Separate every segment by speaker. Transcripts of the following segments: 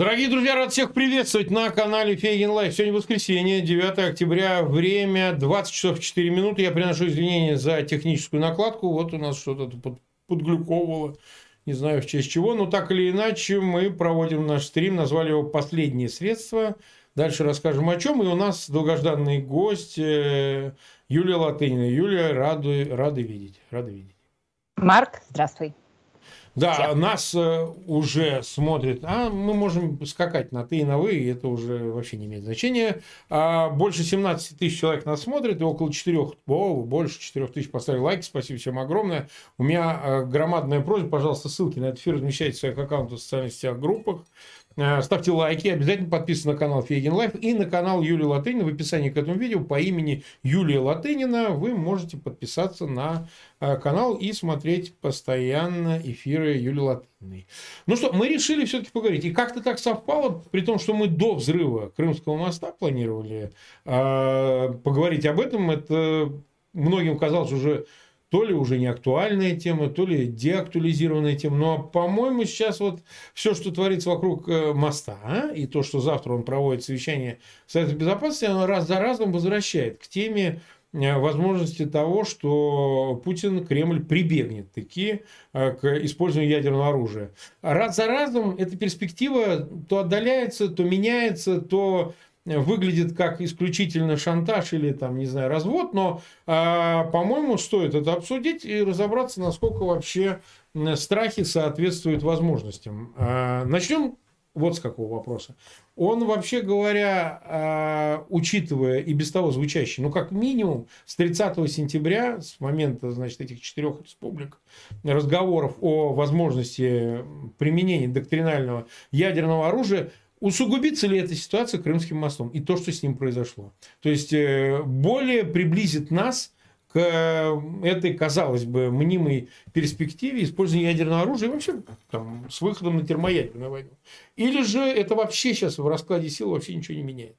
Speaker 1: Дорогие друзья, рад всех приветствовать на канале Фейгин Live. Сегодня воскресенье, 9 октября, время 20 часов 4 минуты. Я приношу извинения за техническую накладку. Вот у нас что-то под, подглюковывало, не знаю в честь чего. Но так или иначе мы проводим наш стрим, назвали его «Последние средства». Дальше расскажем о чем. И у нас долгожданный гость э, Юлия Латынина. Юлия, рады, рады видеть. Рады видеть.
Speaker 2: Марк, здравствуй.
Speaker 1: Да, Всем. нас э, уже смотрят, а мы можем скакать на ты и на вы, и это уже вообще не имеет значения. А, больше 17 тысяч человек нас смотрят, и около 4, о, больше 4 тысяч поставили лайки, спасибо всем огромное. У меня э, громадная просьба, пожалуйста, ссылки на этот эфир размещайте в своих аккаунтах в социальных сетях, группах. Э, ставьте лайки, обязательно подписывайтесь на канал Фейгин Live и на канал Юлии Латынина. В описании к этому видео по имени Юлия Латынина вы можете подписаться на э, канал и смотреть постоянно эфиры Юлии Латыниной. Ну что, мы решили все-таки поговорить. И как-то так совпало, при том, что мы до взрыва Крымского моста планировали э, поговорить об этом. Это многим казалось уже то ли уже не актуальная тема, то ли деактуализированная тема. Но, по-моему, сейчас вот все, что творится вокруг э, моста, а, и то, что завтра он проводит совещание Совета Безопасности, оно раз за разом возвращает к теме э, возможности того, что Путин, Кремль прибегнет таки э, к использованию ядерного оружия. Раз за разом эта перспектива то отдаляется, то меняется, то выглядит как исключительно шантаж или там, не знаю, развод, но, а, по-моему, стоит это обсудить и разобраться, насколько вообще страхи соответствуют возможностям. А, начнем вот с какого вопроса. Он, вообще говоря, а, учитывая и без того звучащий, ну, как минимум, с 30 сентября, с момента, значит, этих четырех республик, разговоров о возможности применения доктринального ядерного оружия, Усугубится ли эта ситуация Крымским мостом и то, что с ним произошло? То есть, э, более приблизит нас к этой, казалось бы, мнимой перспективе использования ядерного оружия и вообще там, с выходом на термоядерную войну. Или же это вообще сейчас в раскладе сил вообще ничего не меняет?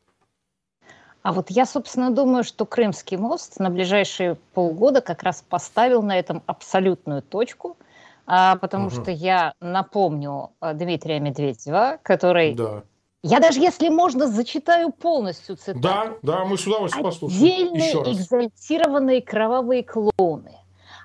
Speaker 2: А вот я, собственно, думаю, что Крымский мост на ближайшие полгода как раз поставил на этом абсолютную точку, а, потому угу. что я напомню э, Дмитрия Медведева, который да. Я даже, если можно, зачитаю полностью цитату.
Speaker 1: Да, да, мы с удовольствием послушаем.
Speaker 2: Отдельные экзальтированные кровавые клоуны,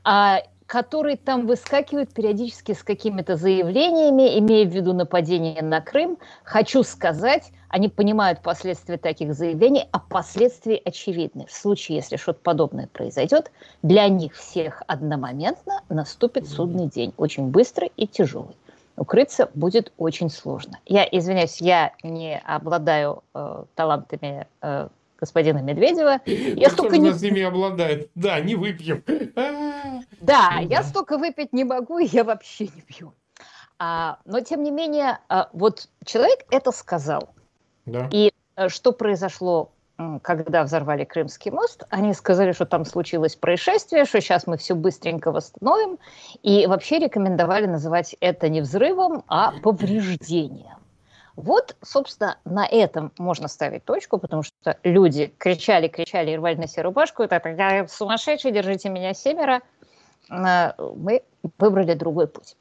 Speaker 2: а, которые там выскакивают периодически с какими-то заявлениями, имея в виду нападение на Крым. Хочу сказать, они понимают последствия таких заявлений, а последствия очевидны. В случае, если что-то подобное произойдет, для них всех одномоментно наступит судный день, очень быстрый и тяжелый укрыться будет очень сложно. Я извиняюсь, я не обладаю э, талантами э, господина Медведева.
Speaker 1: Я столько не... с ними обладает? Да, не выпьем.
Speaker 2: Да, я столько выпить не могу, я вообще не пью. А, но, тем не менее, а, вот человек это сказал. Да. И а, что произошло когда взорвали Крымский мост, они сказали, что там случилось происшествие, что сейчас мы все быстренько восстановим, и вообще рекомендовали называть это не взрывом, а повреждением. Вот, собственно, на этом можно ставить точку, потому что люди кричали, кричали и рвали на себе рубашку, это я сумасшедший, держите меня семеро. А, мы выбрали другой путь.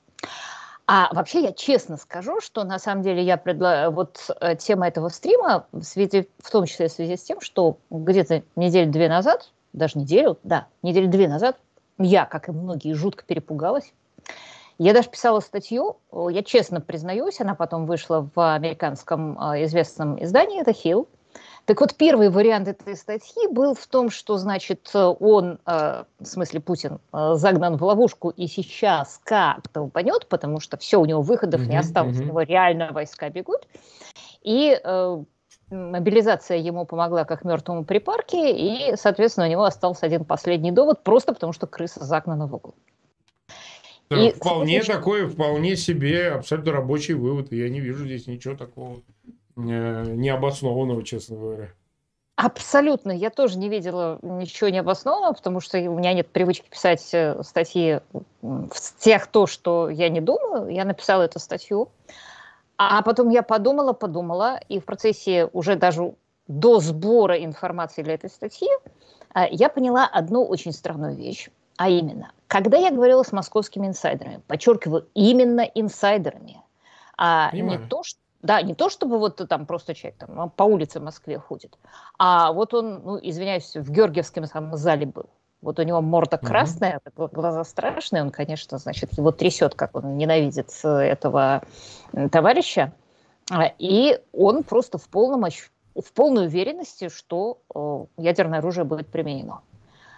Speaker 2: А вообще я честно скажу, что на самом деле я предлагаю, вот э, тема этого стрима, в, связи, в том числе в связи с тем, что где-то неделю-две назад, даже неделю, да, неделю-две назад, я, как и многие, жутко перепугалась. Я даже писала статью, я честно признаюсь, она потом вышла в американском э, известном издании, это Hill, так вот, первый вариант этой статьи был в том, что, значит, он, э, в смысле Путин, э, загнан в ловушку и сейчас как-то упадет, потому что все, у него выходов mm-hmm, не осталось, mm-hmm. у него реально войска бегут. И э, мобилизация ему помогла как мертвому припарке, и, соответственно, у него остался один последний довод, просто потому что крыса загнана в угол.
Speaker 1: И, вполне такой, вполне себе абсолютно рабочий вывод. Я не вижу здесь ничего такого необоснованного, честно говоря.
Speaker 2: Абсолютно. Я тоже не видела ничего необоснованного, потому что у меня нет привычки писать э, статьи в тех то, что я не думаю. Я написала эту статью. А потом я подумала, подумала, и в процессе уже даже до сбора информации для этой статьи э, я поняла одну очень странную вещь. А именно, когда я говорила с московскими инсайдерами, подчеркиваю, именно инсайдерами, а Понимаю. не то, что Да, не то чтобы вот там просто человек там по улице в Москве ходит, а вот он, ну, извиняюсь, в Георгиевском самом зале был. Вот у него морда красная, mm-hmm. глаза страшные, он, конечно, значит, его трясет, как он ненавидит э, этого товарища. А, и он просто в, полном, в полной уверенности, что ядерное оружие будет применено.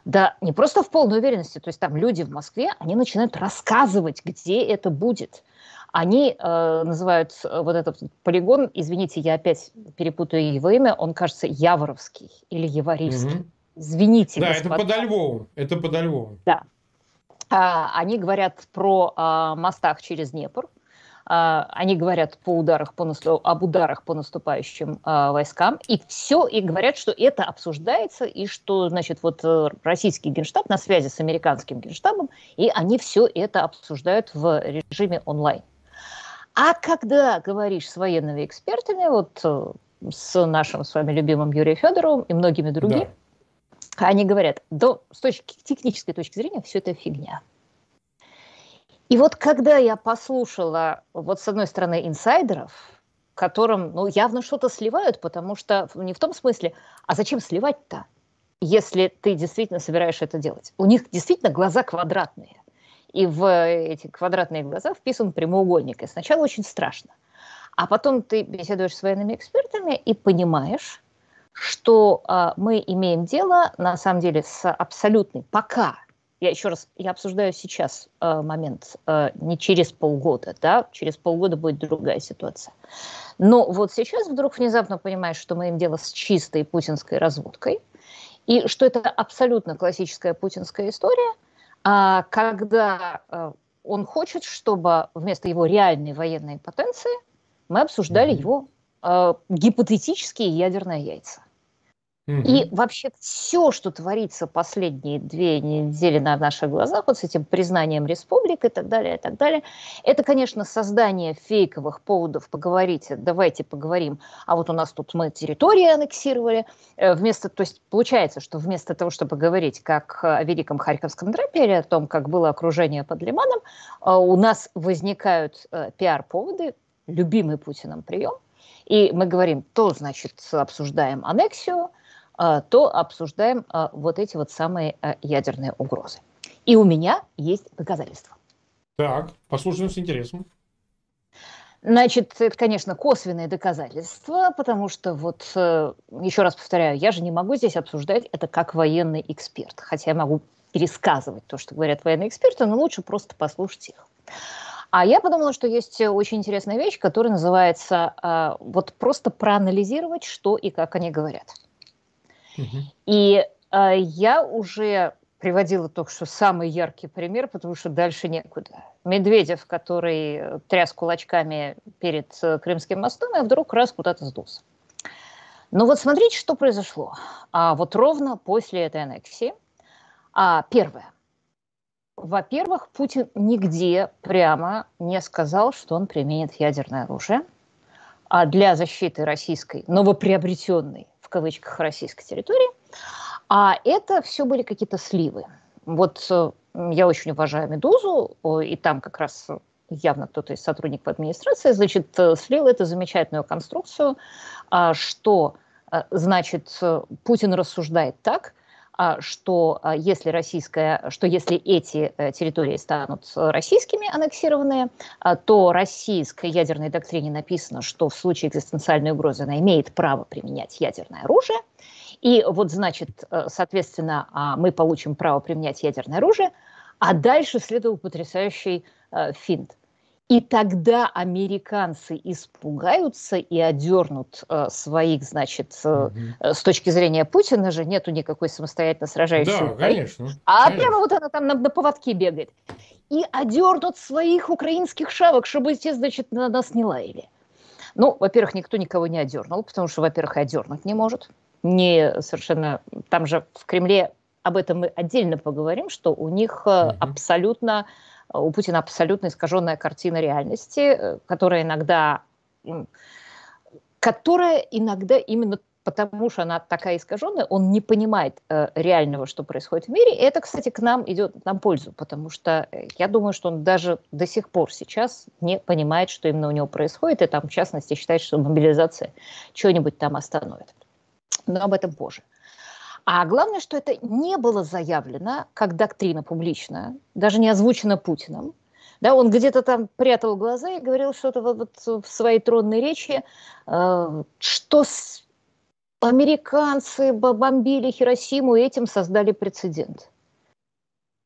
Speaker 2: Да, не просто в полной уверенности, то есть там люди в Москве, они начинают рассказывать, где это будет. Они э, называют э, вот этот полигон, извините, я опять перепутаю его имя, он, кажется, Яворовский или Яворивский. Mm-hmm. Извините.
Speaker 1: Да, господа. это подо Львовом. Это подо Львовом.
Speaker 2: Да. А, они говорят про а, мостах через Днепр. А, они говорят по ударах, по наступ... об ударах по наступающим а, войскам. И все, и говорят, что это обсуждается, и что, значит, вот э, российский генштаб на связи с американским генштабом, и они все это обсуждают в режиме онлайн. А когда говоришь с военными экспертами, вот э, с нашим с вами любимым Юрием Федоровым и многими другими, да они говорят, до, с точки, технической точки зрения все это фигня. И вот когда я послушала, вот с одной стороны, инсайдеров, которым ну, явно что-то сливают, потому что не в том смысле, а зачем сливать-то, если ты действительно собираешься это делать? У них действительно глаза квадратные. И в эти квадратные глаза вписан прямоугольник. И сначала очень страшно. А потом ты беседуешь с военными экспертами и понимаешь, что э, мы имеем дело, на самом деле, с абсолютной, пока, я еще раз, я обсуждаю сейчас э, момент, э, не через полгода, да, через полгода будет другая ситуация. Но вот сейчас вдруг внезапно понимаешь, что мы имеем дело с чистой путинской разводкой, и что это абсолютно классическая путинская история, а, когда а, он хочет, чтобы вместо его реальной военной потенции мы обсуждали его а, гипотетические ядерные яйца. И вообще все, что творится последние две недели на наших глазах, вот с этим признанием республик и так далее, и так далее, это, конечно, создание фейковых поводов поговорить, давайте поговорим, а вот у нас тут мы территории аннексировали, э, вместо, то есть получается, что вместо того, чтобы говорить как о Великом Харьковском драпе или о том, как было окружение под Лиманом, э, у нас возникают э, пиар-поводы, любимый Путиным прием, и мы говорим, то, значит, обсуждаем аннексию, то обсуждаем а, вот эти вот самые а, ядерные угрозы. И у меня есть доказательства.
Speaker 1: Так, послушаем с интересом.
Speaker 2: Значит, это, конечно, косвенные доказательства, потому что, вот, э, еще раз повторяю, я же не могу здесь обсуждать это как военный эксперт, хотя я могу пересказывать то, что говорят военные эксперты, но лучше просто послушать их. А я подумала, что есть очень интересная вещь, которая называется вот просто проанализировать, что и как они говорят. И э, я уже приводила только что самый яркий пример, потому что дальше некуда. Медведев, который тряс кулачками перед э, Крымским мостом, и вдруг раз куда-то сдулся. Но вот смотрите, что произошло. А вот ровно после этой аннексии. А, первое. Во-первых, Путин нигде прямо не сказал, что он применит ядерное оружие а для защиты российской новоприобретенной в кавычках российской территории, а это все были какие-то сливы. Вот э, я очень уважаю «Медузу», и там как раз явно кто-то из сотрудников администрации, значит, э, слил эту замечательную конструкцию, а, что, э, значит, Путин рассуждает так, что если, российская, что если эти территории станут российскими аннексированные, то российской ядерной доктрине написано, что в случае экзистенциальной угрозы она имеет право применять ядерное оружие. И вот, значит, э, соответственно, а, мы получим право применять ядерное оружие, а дальше следовал потрясающий э, финт. И тогда американцы испугаются и одернут э, своих, значит, э, угу. с точки зрения Путина же нету никакой самостоятельно сражающей.
Speaker 1: Да, конечно.
Speaker 2: А
Speaker 1: конечно.
Speaker 2: прямо вот она там на, на поводке бегает. И одернут своих украинских шавок, чтобы те, значит, на нас не лаяли. Ну, во-первых, никто никого не одернул, потому что, во-первых, одернуть не может. Не совершенно... Там же в Кремле об этом мы отдельно поговорим, что у них угу. абсолютно у Путина абсолютно искаженная картина реальности, э, которая иногда, которая иногда именно потому что она такая искаженная, он не понимает э, реального, что происходит в мире. И это, кстати, к нам идет на пользу, потому что э, я думаю, что он даже до сих пор сейчас не понимает, что именно у него происходит, и там, в частности, считает, что мобилизация что-нибудь там остановит. Но об этом позже. А главное, что это не было заявлено как доктрина публичная, даже не озвучено Путиным. Да, он где-то там прятал глаза и говорил что-то вот, вот в своей тронной речи, э, что с американцы бомбили Хиросиму и этим создали прецедент.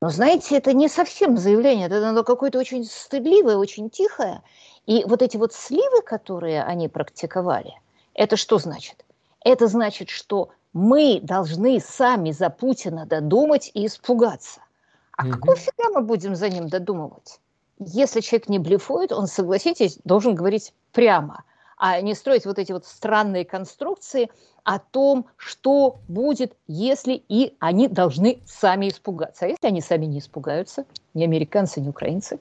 Speaker 2: Но знаете, это не совсем заявление, это оно какое-то очень стыдливое, очень тихое. И вот эти вот сливы, которые они практиковали, это что значит? Это значит, что мы должны сами за Путина додумать и испугаться. А угу. какого фига мы будем за ним додумывать? Если человек не блефует, он, согласитесь, должен говорить прямо, а не строить вот эти вот странные конструкции – о том, что будет, если и они должны сами испугаться. А если они сами не испугаются, ни американцы, ни украинцы?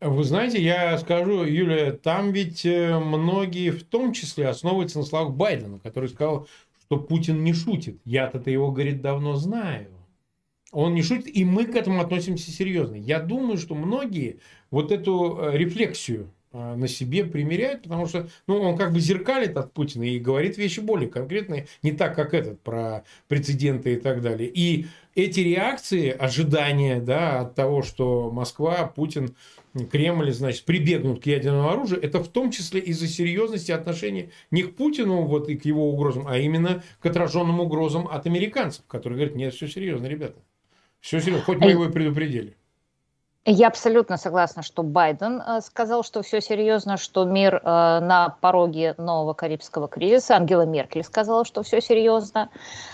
Speaker 1: Вы знаете, я скажу, Юлия, там ведь э, многие, в том числе, основываются на словах Байдена, который сказал, что Путин не шутит. Я-то его, говорит, давно знаю. Он не шутит, и мы к этому относимся серьезно. Я думаю, что многие вот эту э, рефлексию а, на себе примеряет, потому что ну, он как бы зеркалит от Путина и говорит вещи более конкретные, не так, как этот, про прецеденты и так далее. И эти реакции, ожидания да, от того, что Москва, Путин, Кремль, значит, прибегнут к ядерному оружию, это в том числе из-за серьезности отношений не к Путину вот, и к его угрозам, а именно к отраженным угрозам от американцев, которые говорят, нет, все серьезно, ребята. Все серьезно, хоть мы его и предупредили.
Speaker 2: Я абсолютно согласна, что Байден э, сказал, что все серьезно, что мир э, на пороге нового карибского кризиса. Ангела Меркель сказала, что все серьезно.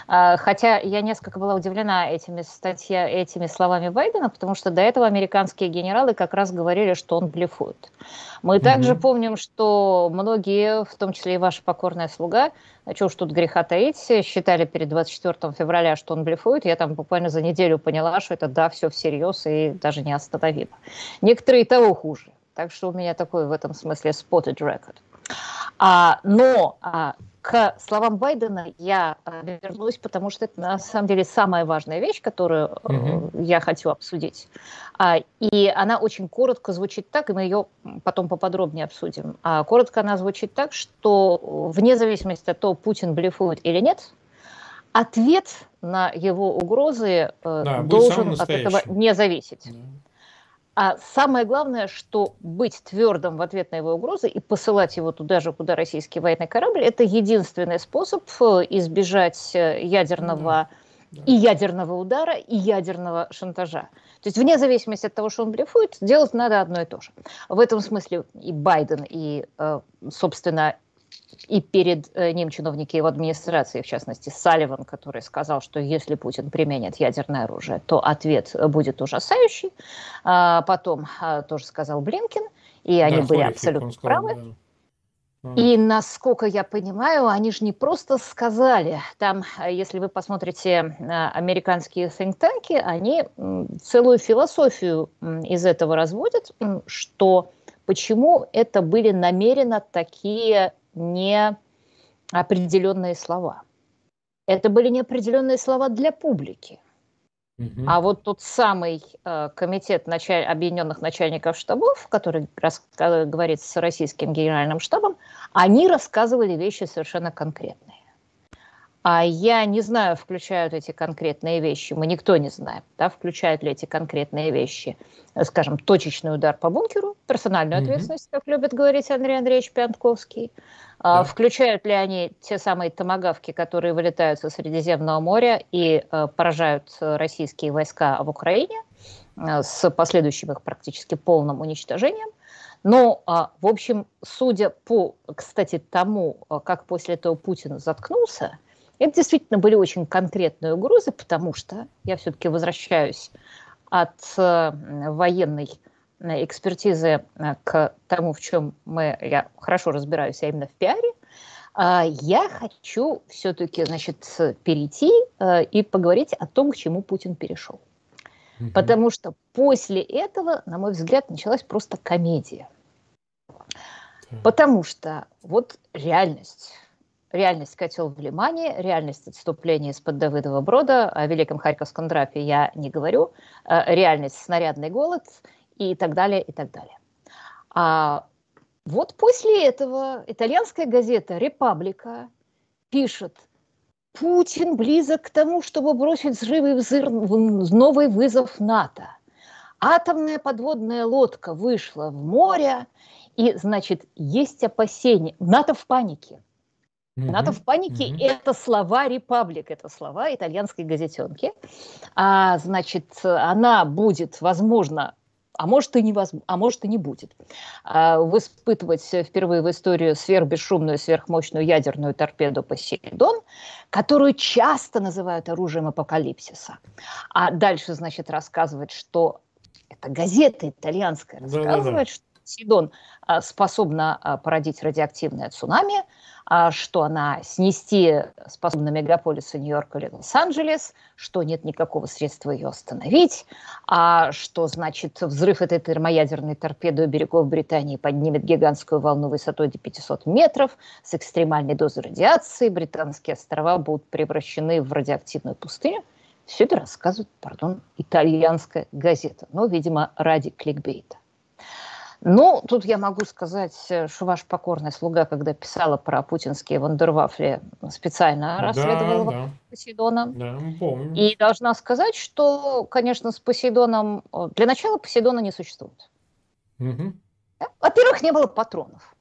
Speaker 2: Э, хотя я несколько была удивлена этими, статья, этими словами Байдена, потому что до этого американские генералы как раз говорили, что он блефует. Мы mm-hmm. также помним, что многие, в том числе и ваша покорная слуга, а что уж тут греха таить, считали перед 24 февраля, что он блефует. Я там буквально за неделю поняла, что это да, все всерьез и даже не остановимо. Некоторые того хуже. Так что у меня такой в этом смысле spotted record. А, но а, к словам Байдена я э, вернусь, потому что это на самом деле самая важная вещь, которую угу. я хочу обсудить. А, и она очень коротко звучит так, и мы ее потом поподробнее обсудим. А коротко она звучит так, что вне зависимости от того, Путин блефует или нет, ответ на его угрозы э, да, должен от этого не зависеть. Да. А самое главное, что быть твердым в ответ на его угрозы и посылать его туда же, куда российский военный корабль, это единственный способ э, избежать э, ядерного да. и ядерного удара, и ядерного шантажа. То есть вне зависимости от того, что он блефует, делать надо одно и то же. В этом смысле и Байден, и, э, собственно, и перед э, ним чиновники его администрации, в частности Салливан, который сказал, что если Путин применит ядерное оружие, то ответ будет ужасающий. А потом а, тоже сказал Блинкин, и они да, были абсолютно сказал, правы. Да. И насколько я понимаю, они же не просто сказали, там, если вы посмотрите американские think танки, они целую философию из этого разводят, что почему это были намеренно такие неопределенные слова. Это были неопределенные слова для публики. Угу. А вот тот самый э, комитет началь... объединенных начальников штабов, который рас... говорит с российским генеральным штабом, они рассказывали вещи совершенно конкретные. А я не знаю, включают эти конкретные вещи, мы никто не знаем, да, включают ли эти конкретные вещи, скажем, точечный удар по бункеру, персональную mm-hmm. ответственность, как любит говорить Андрей Андреевич Пянтковский, да. Включают ли они те самые томогавки, которые вылетают со Средиземного моря и э, поражают российские войска в Украине э, с последующим их практически полным уничтожением? Но, а, в общем, судя по, кстати, тому, э, как после этого Путин заткнулся, это действительно были очень конкретные угрозы, потому что я все-таки возвращаюсь от военной экспертизы э, к тому, в чем мы, я хорошо разбираюсь, а именно в пиаре, а, я хочу все-таки, значит, перейти э, и поговорить о том, к чему Путин перешел. Угу. Потому что после этого, на мой взгляд, началась просто комедия. Потому что вот реальность. Реальность котел в Лимане, реальность отступления из-под Давыдова Брода, о Великом Харьковском драпе я не говорю, э, реальность снарядный голод и так далее, и так далее. А вот после этого итальянская газета «Репаблика» пишет, Путин близок к тому, чтобы бросить взрывы в новый вызов НАТО. Атомная подводная лодка вышла в море, и, значит, есть опасения. НАТО в панике. Mm-hmm. НАТО в панике mm-hmm. это слова Репаблик, это слова итальянской газетенки. А, значит, она будет, возможно, а может и не, воз... а может и не будет, а, испытывать впервые в истории сверхбесшумную, сверхмощную ядерную торпеду «Посейдон», которую часто называют оружием апокалипсиса. А дальше, значит, рассказывать, что это газета итальянская рассказывает, да, да, да. что Посейдон а, способна а, породить радиоактивное цунами, а, что она снести способна мегаполисы Нью-Йорк или Лос-Анджелес, что нет никакого средства ее остановить, а что значит взрыв этой термоядерной торпеды у берегов Британии поднимет гигантскую волну высотой до 500 метров с экстремальной дозой радиации, британские острова будут превращены в радиоактивную пустыню. Все это рассказывает, пардон, итальянская газета, но, видимо, ради кликбейта. Ну, тут я могу сказать, э, что ваш покорный слуга, когда писала про путинские вандервафли, специально расследовала да, да. Посейдона. Да, помню. И должна сказать, что, конечно, с Посейдоном... Для начала Посейдона не существует. Угу. Во-первых, не было патронов.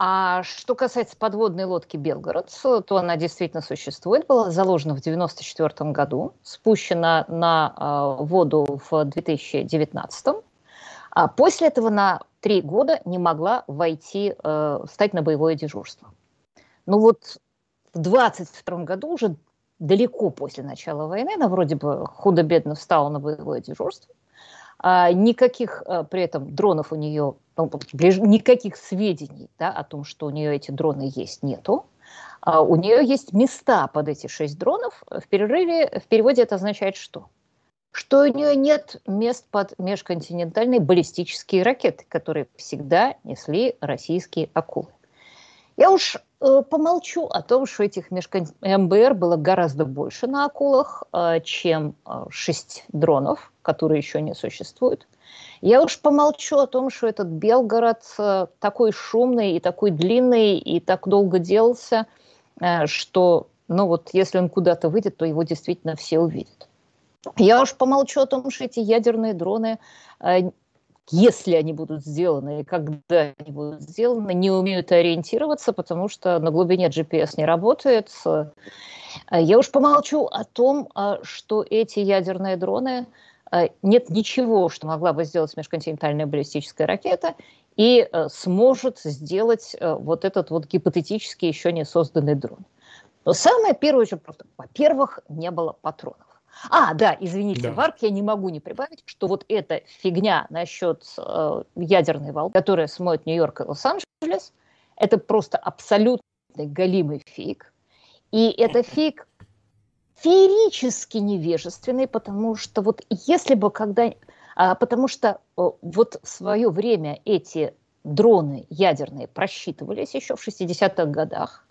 Speaker 2: А что касается подводной лодки «Белгород», то она действительно существует, была заложена в 1994 году, спущена на э, воду в 2019 а после этого на три года не могла войти, э, стать на боевое дежурство. Ну вот в 22 году, уже далеко после начала войны, она вроде бы худо-бедно встала на боевое дежурство. А никаких а, при этом дронов у нее, ну, никаких сведений да, о том, что у нее эти дроны есть, нету. А у нее есть места под эти шесть дронов. В перерыве, в переводе это означает что? Что у нее нет мест под межконтинентальные баллистические ракеты, которые всегда несли российские акулы. Я уж э, помолчу о том, что этих межкон... МБР было гораздо больше на акулах, э, чем э, шесть дронов, которые еще не существуют. Я уж помолчу о том, что этот Белгород э, такой шумный и такой длинный и так долго делался, э, что, ну вот, если он куда-то выйдет, то его действительно все увидят. Я уж помолчу о том, что эти ядерные дроны, э, если они будут сделаны и когда они будут сделаны, не умеют ориентироваться, потому что на глубине GPS не работает. Я уж помолчу о том, э, что эти ядерные дроны э, нет ничего, что могла бы сделать межконтинентальная баллистическая ракета, и сможет сделать вот этот вот гипотетически еще не созданный дрон. Но самое первое, что просто, во-первых, не было патронов. А, да, извините, да. Варк, я не могу не прибавить, что вот эта фигня насчет э, ядерной волны, которая смоет Нью-Йорк и Лос-Анджелес, это просто абсолютно галимый фейк. И это фейк феерически невежественный, потому что вот если бы когда... А, потому что э, вот в свое время эти дроны ядерные просчитывались еще в 60-х годах, а,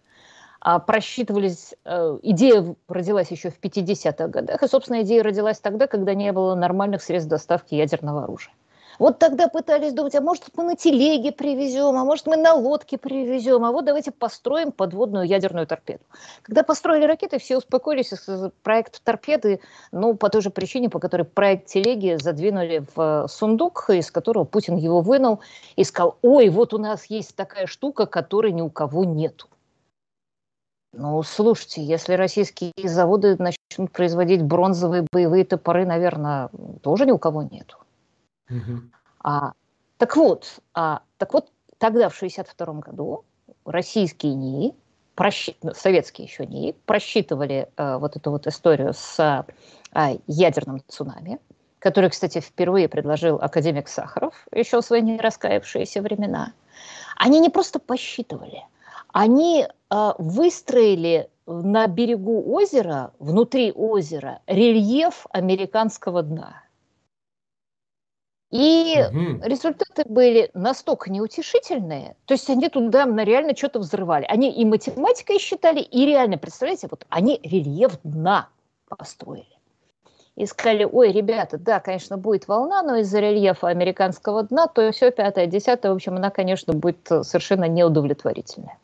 Speaker 2: просчитывались, э, идея родилась еще в 50-х годах, и, собственно, идея родилась тогда, когда не было нормальных средств доставки ядерного оружия. Вот тогда пытались думать, а может мы на телеге привезем, а может мы на лодке привезем, а вот давайте построим подводную ядерную торпеду. Когда построили ракеты, все успокоились, проект торпеды, ну, по той же причине, по которой проект телеги задвинули в сундук, из которого Путин его вынул и сказал, ой, вот у нас есть такая штука, которой ни у кого нету. Ну, слушайте, если российские заводы начнут производить бронзовые боевые топоры, наверное, тоже ни у кого нету. Угу. А, так вот, а, так вот, тогда, в 1962 году, российские НИИ, просчит... Ну, советские еще НИИ, просчитывали а, вот эту вот историю с а, ядерным цунами, который, кстати, впервые предложил академик Сахаров еще в свои не раскаявшиеся времена. Они не просто посчитывали – они э, выстроили на берегу озера, внутри озера, рельеф американского дна. И угу. результаты были настолько неутешительные, то есть они туда реально что-то взрывали. Они и математикой считали, и реально, представляете, вот они рельеф дна построили. И сказали, ой, ребята, да, конечно, будет волна, но из-за рельефа американского дна, то все пятое, десятое, в общем, она, конечно, будет совершенно неудовлетворительная.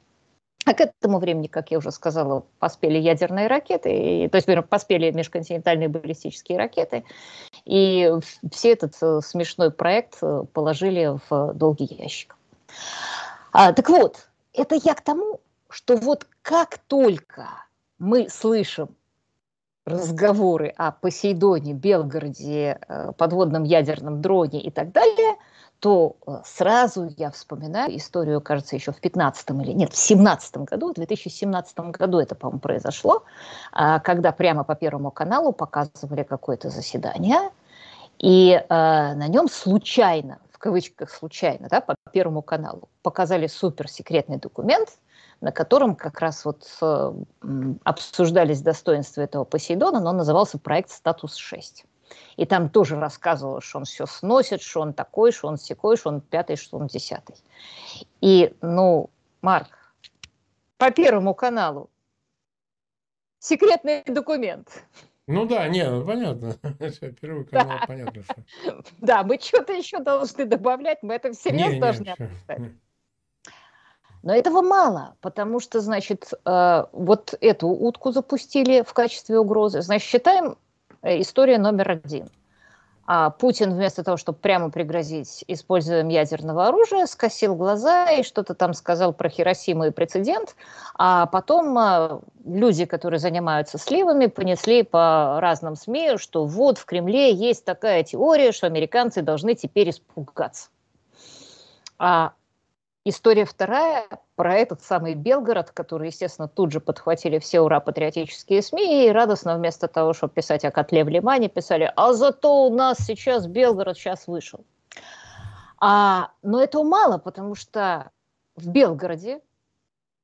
Speaker 2: А к этому времени, как я уже сказала, поспели ядерные ракеты, и, то есть поспели межконтинентальные баллистические ракеты, и все этот э, смешной проект э, положили в долгий ящик. А, так вот, это я к тому, что вот как только мы слышим разговоры о Посейдоне, Белгороде, э, подводном ядерном дроне и так далее – то э, сразу я вспоминаю историю, кажется, еще в 15 или нет, в 17 году, в 2017 году это, по-моему, произошло, а, когда прямо по Первому каналу показывали какое-то заседание, и э, на нем случайно, в кавычках случайно, да, по Первому каналу показали суперсекретный документ, на котором как раз вот э, обсуждались достоинства этого Посейдона, но он назывался проект «Статус-6». И там тоже рассказывала, что он все сносит, что он такой, что он секой, что он пятый, что он десятый. И, ну, Марк, по Первому каналу секретный документ.
Speaker 1: Ну да, не, ну понятно. Первый канал,
Speaker 2: да. понятно. Что... Да, мы что-то еще должны добавлять, мы это всерьез не, должны обсуждать. Но этого мало, потому что, значит, э, вот эту утку запустили в качестве угрозы. Значит, считаем история номер один. А Путин вместо того, чтобы прямо пригрозить использованием ядерного оружия, скосил глаза и что-то там сказал про Хиросиму и прецедент, а потом а, люди, которые занимаются сливами, понесли по разным СМИ, что вот в Кремле есть такая теория, что американцы должны теперь испугаться. А История вторая про этот самый Белгород, который, естественно, тут же подхватили все ура патриотические СМИ и радостно вместо того, чтобы писать о котле в Лимане, писали, а зато у нас сейчас Белгород сейчас вышел. А, но этого мало, потому что в Белгороде,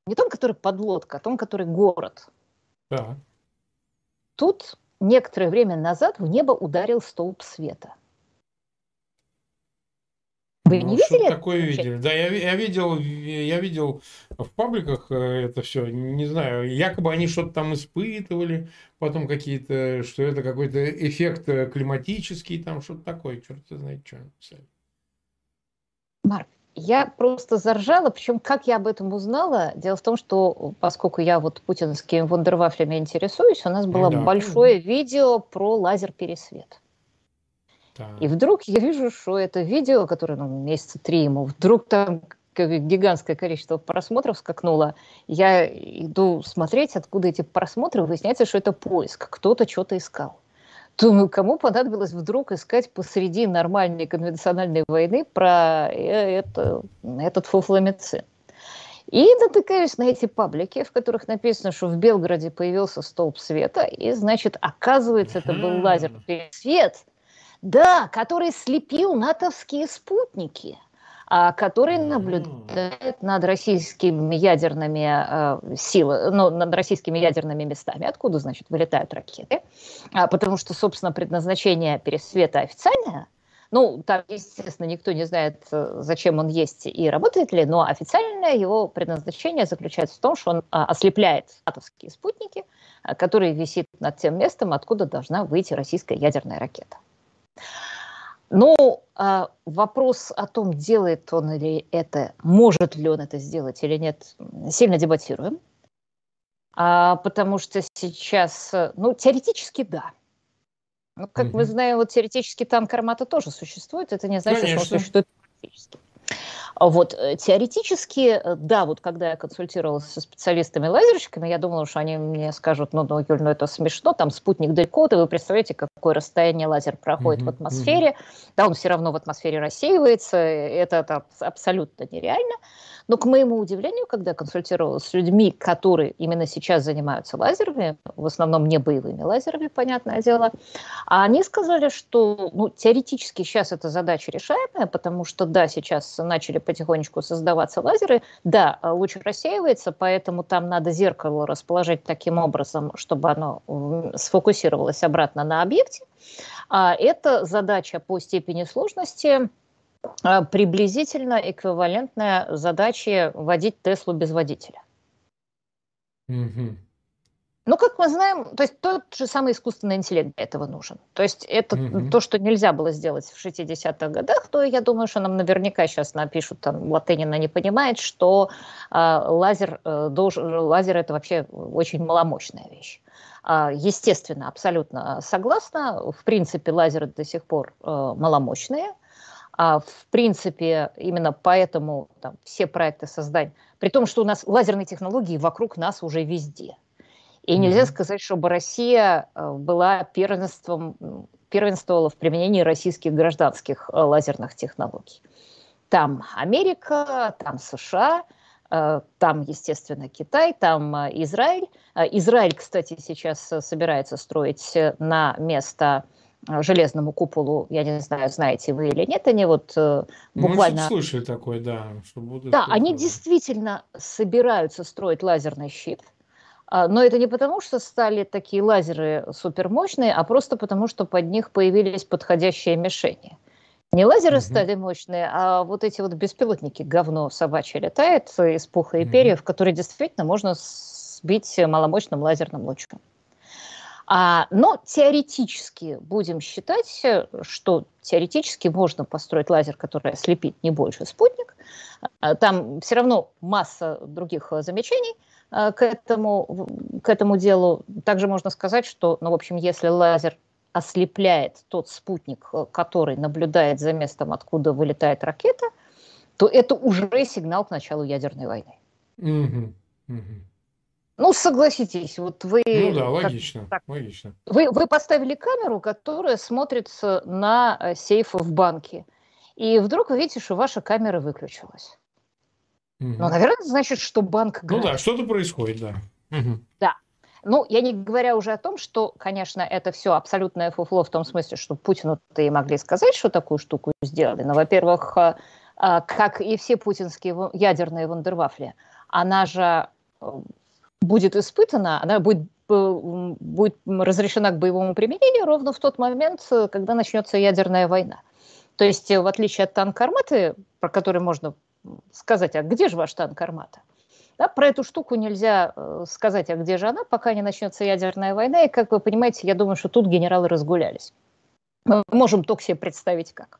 Speaker 2: не том, который подлодка, а том, который город, да. тут некоторое время назад в небо ударил столб света.
Speaker 1: Вы ну, не видели? такое видели? Да, я, я видел, я видел в пабликах э, это все. Не знаю, якобы они что-то там испытывали, потом какие-то, что это какой-то эффект э, климатический, там что-то такое, черт знает, что написали.
Speaker 2: Марк, я просто заржала, причем как я об этом узнала? Дело в том, что поскольку я вот путинскими вундервафлями интересуюсь, у нас было да. большое видео про лазер-пересвет. И вдруг я вижу, что это видео, которое ну, месяца три ему, вдруг там гигантское количество просмотров скакнуло. Я иду смотреть, откуда эти просмотры. Выясняется, что это поиск. Кто-то что-то искал. Думаю, кому понадобилось вдруг искать посреди нормальной конвенциональной войны про э, это, этот фуфломицин. И натыкаюсь на эти паблики, в которых написано, что в Белгороде появился столб света, и, значит, оказывается, это был лазерный свет, да, который слепил натовские спутники а, который наблюдает над российскими ядерными э, силами, ну, над российскими ядерными местами, откуда, значит, вылетают ракеты, а, потому что, собственно, предназначение пересвета официальное, ну, там, естественно, никто не знает, э, зачем он есть и работает ли, но официальное его предназначение заключается в том, что он а, ослепляет атовские спутники, а, которые висит над тем местом, откуда должна выйти российская ядерная ракета. Ну, а вопрос о том, делает он или это, может ли он это сделать или нет, сильно дебатируем. А, потому что сейчас, ну, теоретически да. Ну, как mm-hmm. мы знаем, вот теоретически танк «Армата» тоже существует. Это не значит, Конечно. что он существует практически. Вот, э, теоретически, э, да, вот когда я консультировалась со специалистами-лазерщиками, я думала, что они мне скажут, ну, ну, Юль, ну это смешно, там спутник далеко, и вы представляете, какое расстояние лазер проходит mm-hmm. в атмосфере, mm-hmm. да, он все равно в атмосфере рассеивается, это, это абсолютно нереально. Но, к моему удивлению, когда я консультировалась с людьми, которые именно сейчас занимаются лазерами, в основном не боевыми лазерами, понятное дело, они сказали, что ну, теоретически сейчас эта задача решаемая, потому что, да, сейчас начали потихонечку создаваться лазеры, да, луч рассеивается, поэтому там надо зеркало расположить таким образом, чтобы оно сфокусировалось обратно на объекте, А это задача по степени сложности а, приблизительно эквивалентная задаче водить Теслу без водителя. Угу. Ну, как мы знаем, то есть тот же самый искусственный интеллект для этого нужен. То есть это mm-hmm. то, что нельзя было сделать в 60-х годах, то я думаю, что нам наверняка сейчас напишут, там, Латынина не понимает, что э, лазер, э, должен, лазер это вообще очень маломощная вещь. Э, естественно, абсолютно согласна. В принципе, лазеры до сих пор э, маломощные. А в принципе, именно поэтому там, все проекты создания, при том, что у нас лазерные технологии вокруг нас уже везде – и нельзя сказать, чтобы Россия э, была первенством, первенствовала в применении российских гражданских э, лазерных технологий. Там Америка, там США, э, там, естественно, Китай, там Израиль. Израиль, кстати, сейчас собирается строить на место железному куполу, я не знаю, знаете вы или нет, они вот буквально... Мы
Speaker 1: слышали такое, да.
Speaker 2: Что будут да, они действительно собираются строить лазерный щит – но это не потому, что стали такие лазеры супермощные, а просто потому, что под них появились подходящие мишени. Не лазеры угу. стали мощные, а вот эти вот беспилотники, говно собачье летает из пуха и угу. перьев, которые действительно можно сбить маломощным лазерным лучом. А, но теоретически будем считать, что теоретически можно построить лазер, который ослепит не больше спутник. А, там все равно масса других замечаний – Э, к этому, к этому делу. Также можно сказать, что, ну, в общем, если лазер ослепляет тот спутник, э, который наблюдает за местом, откуда вылетает ракета, то это уже сигнал к началу ядерной войны. Угу, угу. Ну, согласитесь, вот вы...
Speaker 1: Ну да, логично, так, логично.
Speaker 2: Вы, вы поставили камеру, которая смотрится на э, сейф в банке, и вдруг вы видите, что ваша камера выключилась. Угу. Ну, наверное, значит, что банк...
Speaker 1: Ну да, что-то происходит, да.
Speaker 2: Угу. Да. Ну, я не говоря уже о том, что, конечно, это все абсолютное фуфло в том смысле, что Путину-то и могли сказать, что такую штуку сделали. Но, во-первых, э, э, как и все путинские ядерные вундервафли, она же э, будет испытана, она будет, будет разрешена к боевому применению ровно в тот момент, когда начнется ядерная война. То есть, в отличие от танка «Арматы», про который можно сказать, а где же ваш танк «Армата»? Да, про эту штуку нельзя э, сказать, а где же она, пока не начнется ядерная война. И, как вы понимаете, я думаю, что тут генералы разгулялись. Мы можем только себе представить, как.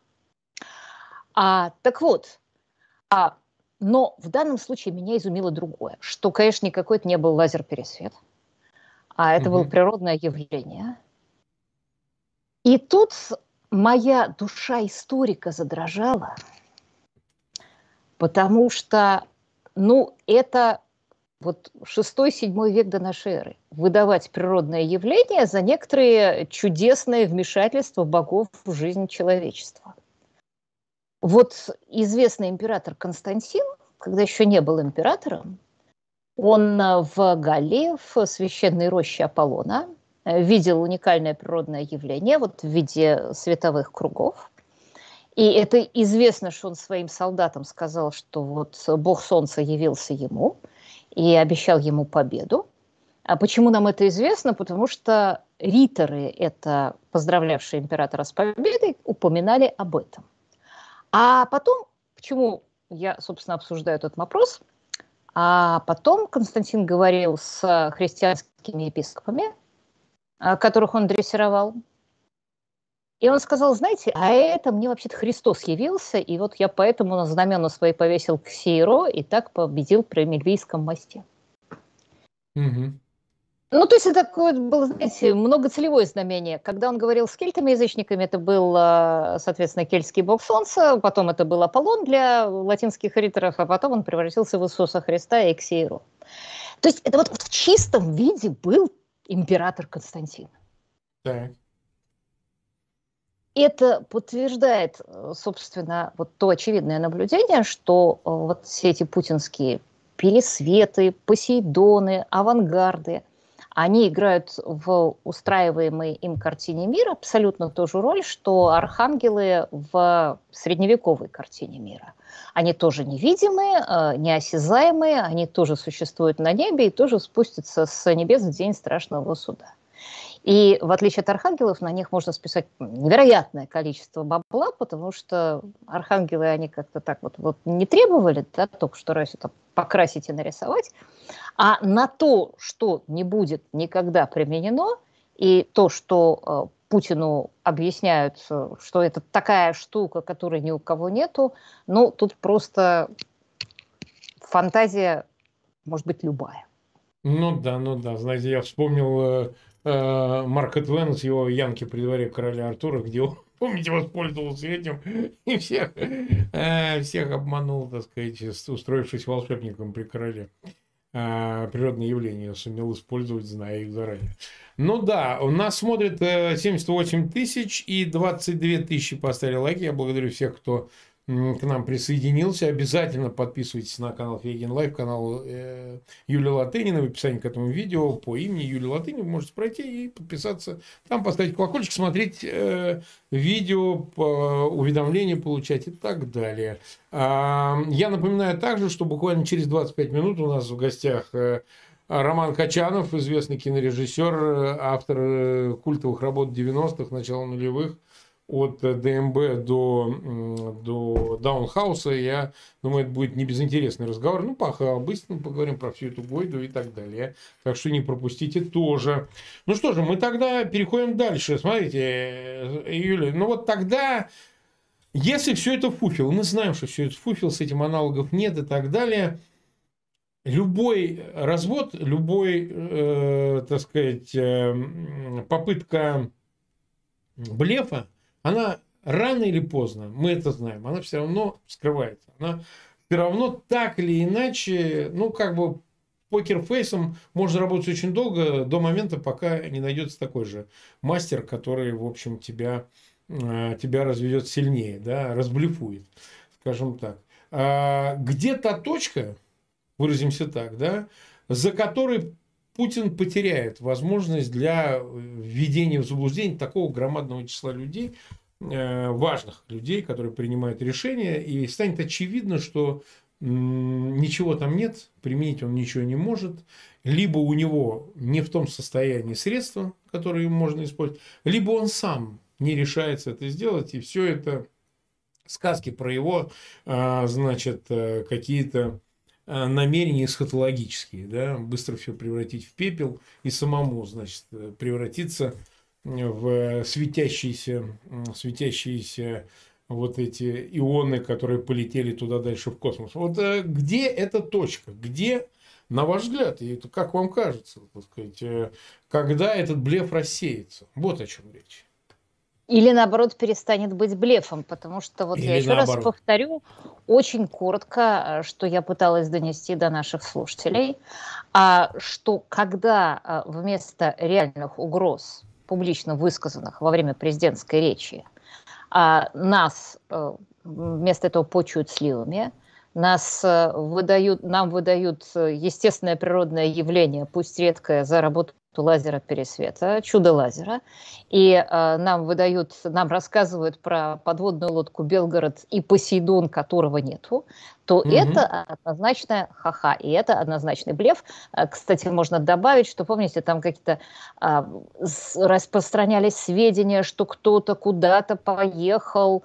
Speaker 2: А, так вот, а, но в данном случае меня изумило другое, что, конечно, никакой это не был лазер-пересвет, а это угу. было природное явление. И тут моя душа историка задрожала – потому что, ну, это вот 6-7 век до нашей эры. Выдавать природное явление за некоторые чудесные вмешательства богов в жизнь человечества. Вот известный император Константин, когда еще не был императором, он в Галлии, в священной роще Аполлона, видел уникальное природное явление вот в виде световых кругов. И это известно, что он своим солдатам сказал, что вот бог солнца явился ему и обещал ему победу. А почему нам это известно? Потому что риторы, это поздравлявшие императора с победой, упоминали об этом. А потом, почему я, собственно, обсуждаю этот вопрос, а потом Константин говорил с христианскими епископами, которых он дрессировал, и он сказал, знаете, а это мне вообще-то Христос явился, и вот я поэтому на знамена свои повесил к Сейро и так победил при Мельвийском мосте. Угу. Ну, то есть это такое было, знаете, многоцелевое знамение. Когда он говорил с кельтами язычниками, это был, а, соответственно, кельтский бог солнца, потом это был Аполлон для латинских риторов, а потом он превратился в Иисуса Христа и к Сейру. То есть это вот в чистом виде был император Константин. Так это подтверждает, э, собственно, вот то очевидное наблюдение, что э, вот все эти путинские пересветы, посейдоны, авангарды, они играют в устраиваемой им картине мира абсолютно ту же роль, что архангелы в средневековой картине мира. Они тоже невидимые, э, неосязаемые, они тоже существуют на небе и тоже спустятся с небес в день страшного суда. И в отличие от архангелов, на них можно списать невероятное количество бабла, потому что архангелы, они как-то так вот, вот не требовали, да, только что раз это покрасить и нарисовать. А на то, что не будет никогда применено, и то, что э, Путину объясняют, что это такая штука, которой ни у кого нету, ну, тут просто фантазия может быть любая.
Speaker 1: Ну да, ну да. Знаете, я вспомнил э, э, Марка Твена с его Янки при дворе короля Артура, где он, помните, воспользовался этим и всех, э, всех обманул, так сказать, устроившись волшебником при короле. Э, природные явления сумел использовать, зная их заранее. Ну да, у нас смотрит 78 э, тысяч и 22 тысячи поставили лайки. Я благодарю всех, кто к нам присоединился. Обязательно подписывайтесь на канал Фейгин Live, канал э, Юлии Латыниной. В описании к этому видео по имени Юлия Латынина вы можете пройти и подписаться. Там поставить колокольчик, смотреть э, видео, по, уведомления получать и так далее. А, я напоминаю также, что буквально через 25 минут у нас в гостях э, Роман Качанов, известный кинорежиссер, э, автор э, культовых работ 90-х, начала нулевых – от ДМБ до, до Даунхауса, я думаю, это будет не безинтересный разговор. Ну, пока быстро поговорим про всю эту Гойду и так далее. Так что не пропустите тоже. Ну что же, мы тогда переходим дальше. Смотрите, Юля, ну вот тогда, если все это фуфел, мы знаем, что все это фуфел, с этим аналогов нет и так далее, любой развод, любой, э, так сказать, э, попытка блефа, она рано или поздно, мы это знаем, она все равно скрывается. Она все равно так или иначе, ну, как бы покерфейсом можно работать очень долго, до момента, пока не найдется такой же мастер, который, в общем, тебя, э, тебя разведет сильнее, да, разблефует, скажем так. А где та точка, выразимся так, да, за которой Путин потеряет возможность для введения в заблуждение такого громадного числа людей, э, важных людей, которые принимают решения, и станет очевидно, что ничего там нет, применить он ничего не может, либо у него не в том состоянии средства, которые можно использовать, либо он сам не решается это сделать, и все это сказки про его, а, значит, э, какие-то Э, намерения эсхатологические, да, быстро все превратить в пепел и самому, значит, э, превратиться в светящиеся, светящиеся вот эти ионы, которые полетели туда дальше в космос. Вот э, где эта точка? Где, на ваш взгляд, и это как вам кажется, так сказать, когда этот блеф рассеется? Вот о чем речь.
Speaker 2: Или наоборот перестанет быть блефом, потому что вот Или я еще наоборот. раз повторю очень коротко, э, что я пыталась донести до наших слушателей, а, что когда а, вместо реальных угроз, публично высказанных во время президентской речи, а, нас э, вместо этого почуют сливами, нас э, выдают, нам выдают естественное природное явление, пусть редкое, за работу лазера пересвета, чудо лазера, и э, нам выдают, нам рассказывают про подводную лодку Белгород и Посейдон, которого нету, то угу. это однозначно ха-ха, и это однозначный блеф. А, кстати, можно добавить, что, помните, там какие-то а, распространялись сведения, что кто-то куда-то поехал,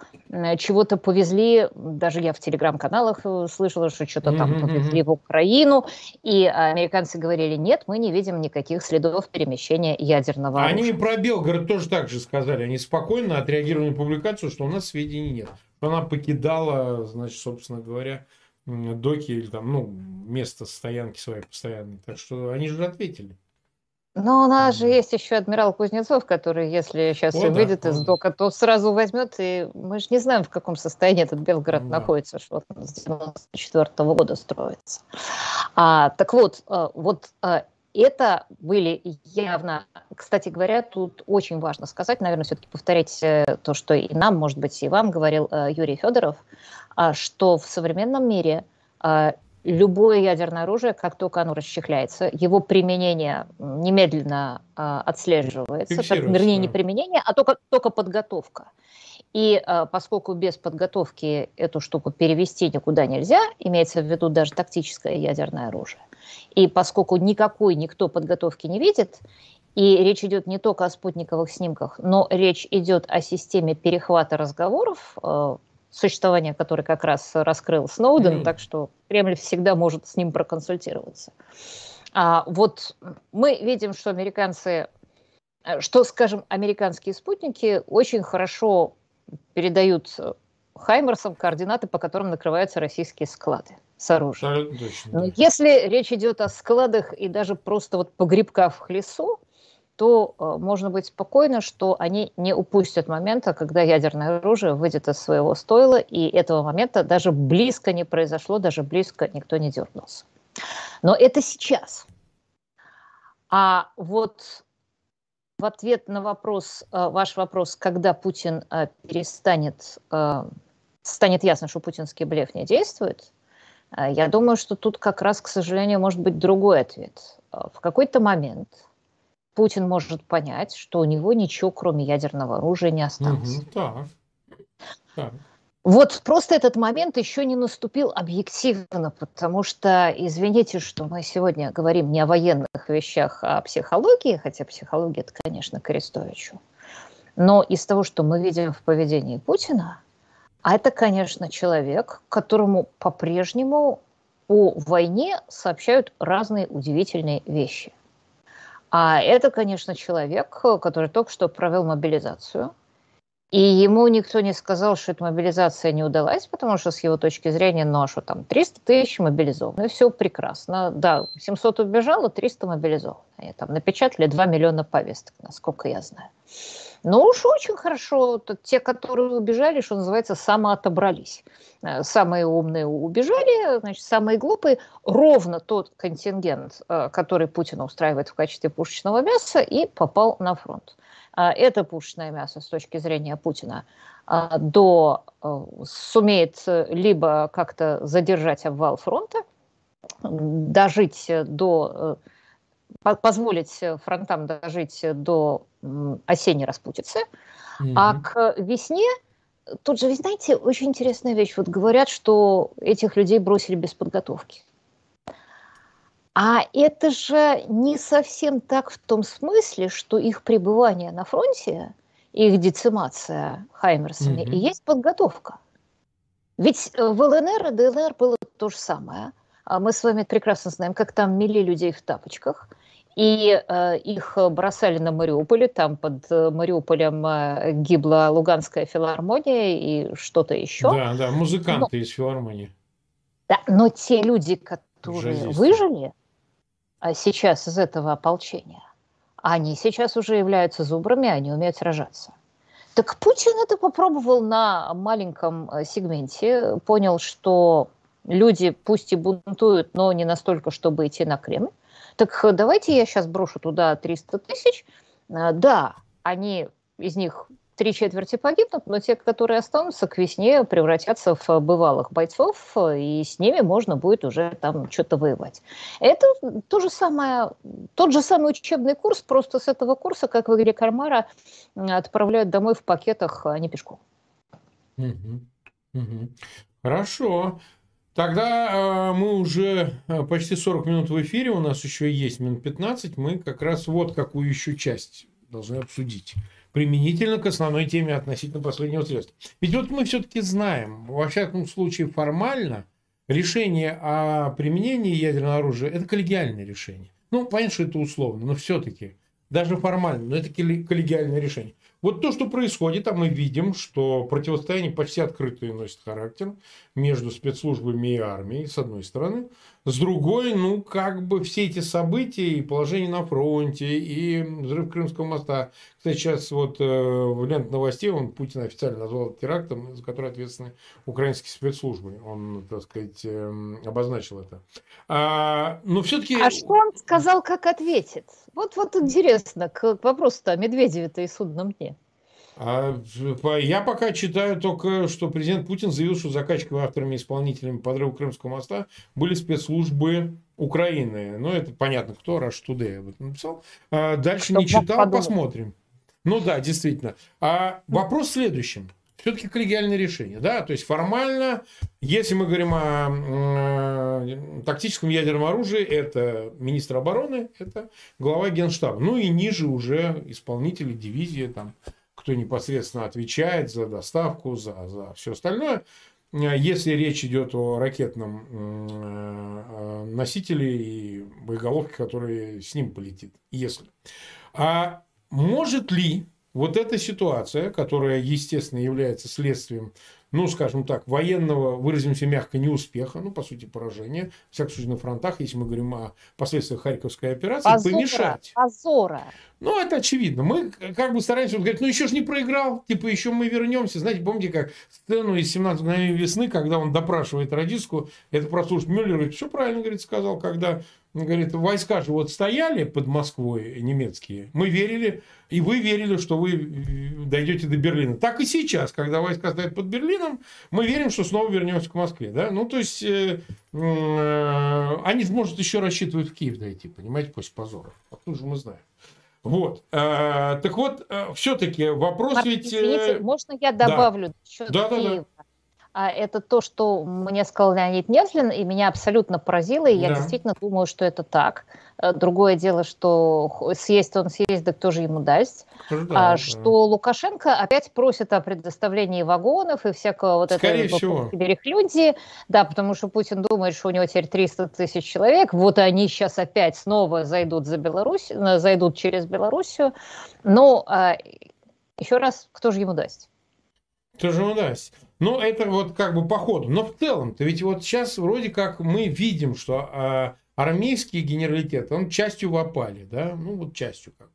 Speaker 2: чего-то повезли, даже я в телеграм-каналах э, слышала, что что-то угу, там повезли в Украину, и американцы говорили, нет, мы не видим никаких следов перемещения ядерного
Speaker 1: оружия. Они про Белгород тоже так же сказали, они спокойно отреагировали на публикацию, что у нас сведений нет она покидала, значит, собственно говоря, доки или там, ну, место стоянки своей постоянной. Так что они же ответили.
Speaker 2: Но у нас же есть еще адмирал Кузнецов, который, если сейчас О, выйдет да, из дока, то сразу возьмет, и мы же не знаем, в каком состоянии этот Белгород да. находится, что он с 94 -го года строится. А, так вот, э, вот э, это были явно, кстати говоря, тут очень важно сказать, наверное, все-таки повторять э, то, что и нам, может быть, и вам говорил э, Юрий Федоров, а, что в современном мире а, любое ядерное оружие, как только оно расчехляется, его применение немедленно а, отслеживается, вернее, не применение, а только, только подготовка. И поскольку без подготовки эту штуку перевести никуда нельзя, имеется в виду даже тактическое ядерное оружие, и поскольку никакой никто подготовки не видит, И речь идет не только о спутниковых снимках, но речь идет о системе перехвата разговоров, э, существование которой как раз раскрыл Сноуден, mm-hmm. так что Кремль всегда может с ним проконсультироваться. А вот мы видим, что американцы, э, что, скажем, американские спутники очень хорошо передают Хаймерсом координаты, по которым накрываются российские склады с оружием. Да, Но если речь идет о складах и даже просто вот погребках в лесу, то э, можно быть спокойно, что они не упустят момента, когда ядерное оружие выйдет из своего стойла, и этого момента даже близко не произошло, даже близко никто не дернулся. Но это сейчас. А вот в ответ на вопрос, э, ваш вопрос, когда Путин э, перестанет, станет ясно, что путинский блеф не действует, я думаю, что тут как раз, к сожалению, может быть другой ответ. В какой-то момент – Путин может понять, что у него ничего, кроме ядерного оружия, не осталось. Угу, так. так. Вот просто этот момент еще не наступил объективно, потому что, извините, что мы сегодня говорим не о военных вещах, а о психологии, хотя психология это, конечно, к Арестовичу. Но из того, что мы видим в поведении Путина, а это, конечно, человек, которому по-прежнему о войне сообщают разные удивительные вещи – а это, конечно, человек, который только что провел мобилизацию. И ему никто не сказал, что эта мобилизация не удалась, потому что с его точки зрения, ну а что там, 300 тысяч мобилизованных, все прекрасно. Да, 700 убежало, 300 мобилизованные. Там напечатали 2 миллиона повесток, насколько я знаю. Ну уж очень хорошо. Те, которые убежали, что называется, самоотобрались. Э, самые умные убежали, значит, самые глупые. Ровно тот контингент, э, который Путин устраивает в качестве пушечного мяса, и попал на фронт. А это пушечное мясо с точки зрения Путина а, до э, сумеет либо как-то задержать обвал фронта, дожить до позволить фронтам дожить до осенней распутицы, mm-hmm. а к весне тут же, вы знаете, очень интересная вещь. Вот говорят, что этих людей бросили без подготовки. А это же не совсем так в том смысле, что их пребывание на фронте, их децимация Хаймерсами, mm-hmm. и есть подготовка. Ведь в ЛНР и ДЛР было то же самое. А мы с вами прекрасно знаем, как там мели людей в тапочках – и э, их бросали на Мариуполе, там под э, Мариуполем э, гибла Луганская филармония и что-то еще.
Speaker 1: Да, да, музыканты но, из филармонии.
Speaker 2: Да, но те люди, которые Жазисты. выжили сейчас из этого ополчения, они сейчас уже являются зубрами, они умеют сражаться. Так Путин это попробовал на маленьком э, сегменте, понял, что люди пусть и бунтуют, но не настолько, чтобы идти на Кремль. Так давайте я сейчас брошу туда 300 тысяч. А, да, они из них три четверти погибнут, но те, которые останутся к весне, превратятся в бывалых бойцов, и с ними можно будет уже там что-то воевать. Это то же самое, тот же самый учебный курс, просто с этого курса, как в игре Кармара, отправляют домой в пакетах, а не пешком.
Speaker 1: Хорошо. Тогда э, мы уже э, почти 40 минут в эфире, у нас еще есть минут 15, мы как раз вот какую еще часть должны обсудить применительно к основной теме относительно последнего средства. Ведь вот мы все-таки знаем, во всяком случае формально, решение о применении ядерного оружия – это коллегиальное решение. Ну, понятно, что это условно, но все-таки, даже формально, но это коллегиальное решение. Вот то, что происходит, а мы видим, что противостояние почти открытое носит характер между спецслужбами и армией, с одной стороны. С другой, ну, как бы все эти события и положение на фронте, и взрыв Крымского моста. Кстати, сейчас вот э, в лент новостей он Путин официально назвал терактом, за который ответственны украинские спецслужбы. Он, так сказать, э, обозначил это.
Speaker 2: А, но все-таки... А что он сказал, как ответит? Вот, вот интересно, к вопросу-то о Медведеве-то и судном дне.
Speaker 1: А, я пока читаю только, что президент Путин заявил, что заказчиками, авторами, исполнителями подрыва Крымского моста были спецслужбы Украины. Ну, это понятно, кто, Rush Today об этом написал. А дальше Чтоб не читал, подумал. посмотрим. Ну да, действительно. А вопрос в следующем. Все-таки коллегиальное решение. Да? То есть формально, если мы говорим о э, тактическом ядерном оружии, это министр обороны, это глава генштаба. Ну и ниже уже исполнители дивизии, там, кто непосредственно отвечает за доставку, за, за все остальное. Если речь идет о ракетном э, носителе и боеголовке, которая с ним полетит. Если. А может ли вот эта ситуация, которая, естественно, является следствием, ну, скажем так, военного, выразимся мягко, неуспеха, ну, по сути, поражения, в всяком случае, на фронтах, если мы говорим о последствиях Харьковской операции, позора, помешать.
Speaker 2: Позора.
Speaker 1: Ну, это очевидно. Мы как бы стараемся говорить, ну, еще же не проиграл, типа, еще мы вернемся. Знаете, помните, как сцену из 17 мгновений весны, когда он допрашивает радистку, это прослушать Мюллер, все правильно, говорит, сказал, когда говорит, войска же вот стояли под Москвой немецкие, мы верили, и вы верили, что вы э, дойдете до Берлина. Так и сейчас, когда войска стоят под Берлином, мы верим, что снова вернемся к Москве. Да? Ну, то есть, э, э, они сможет еще рассчитывать в Киев дойти, понимаете, после позора. Откуда же мы знаем. Вот. Э, так вот, э, все-таки вопрос Марк, ведь...
Speaker 2: Извините, можно я добавлю? Да, да, да, да. А это то, что мне сказал Леонид Невзлин, и меня абсолютно поразило, и да. я действительно думаю, что это так. Э, другое дело, что съесть он съесть, да кто же ему даст. Да, а, да. Что Лукашенко опять просит о предоставлении вагонов и всякого вот Скорее этого берехлюдии. Да, потому что Путин думает, что у него теперь 300 тысяч человек, вот они сейчас опять снова зайдут, за Беларусь, э, зайдут через Белоруссию. Но а, еще раз, кто же ему даст?
Speaker 1: Кто же ему даст? Ну, это вот как бы по ходу. Но в целом-то ведь вот сейчас вроде как мы видим, что э, армейский генералитет, он частью в опале, да, ну вот частью как бы.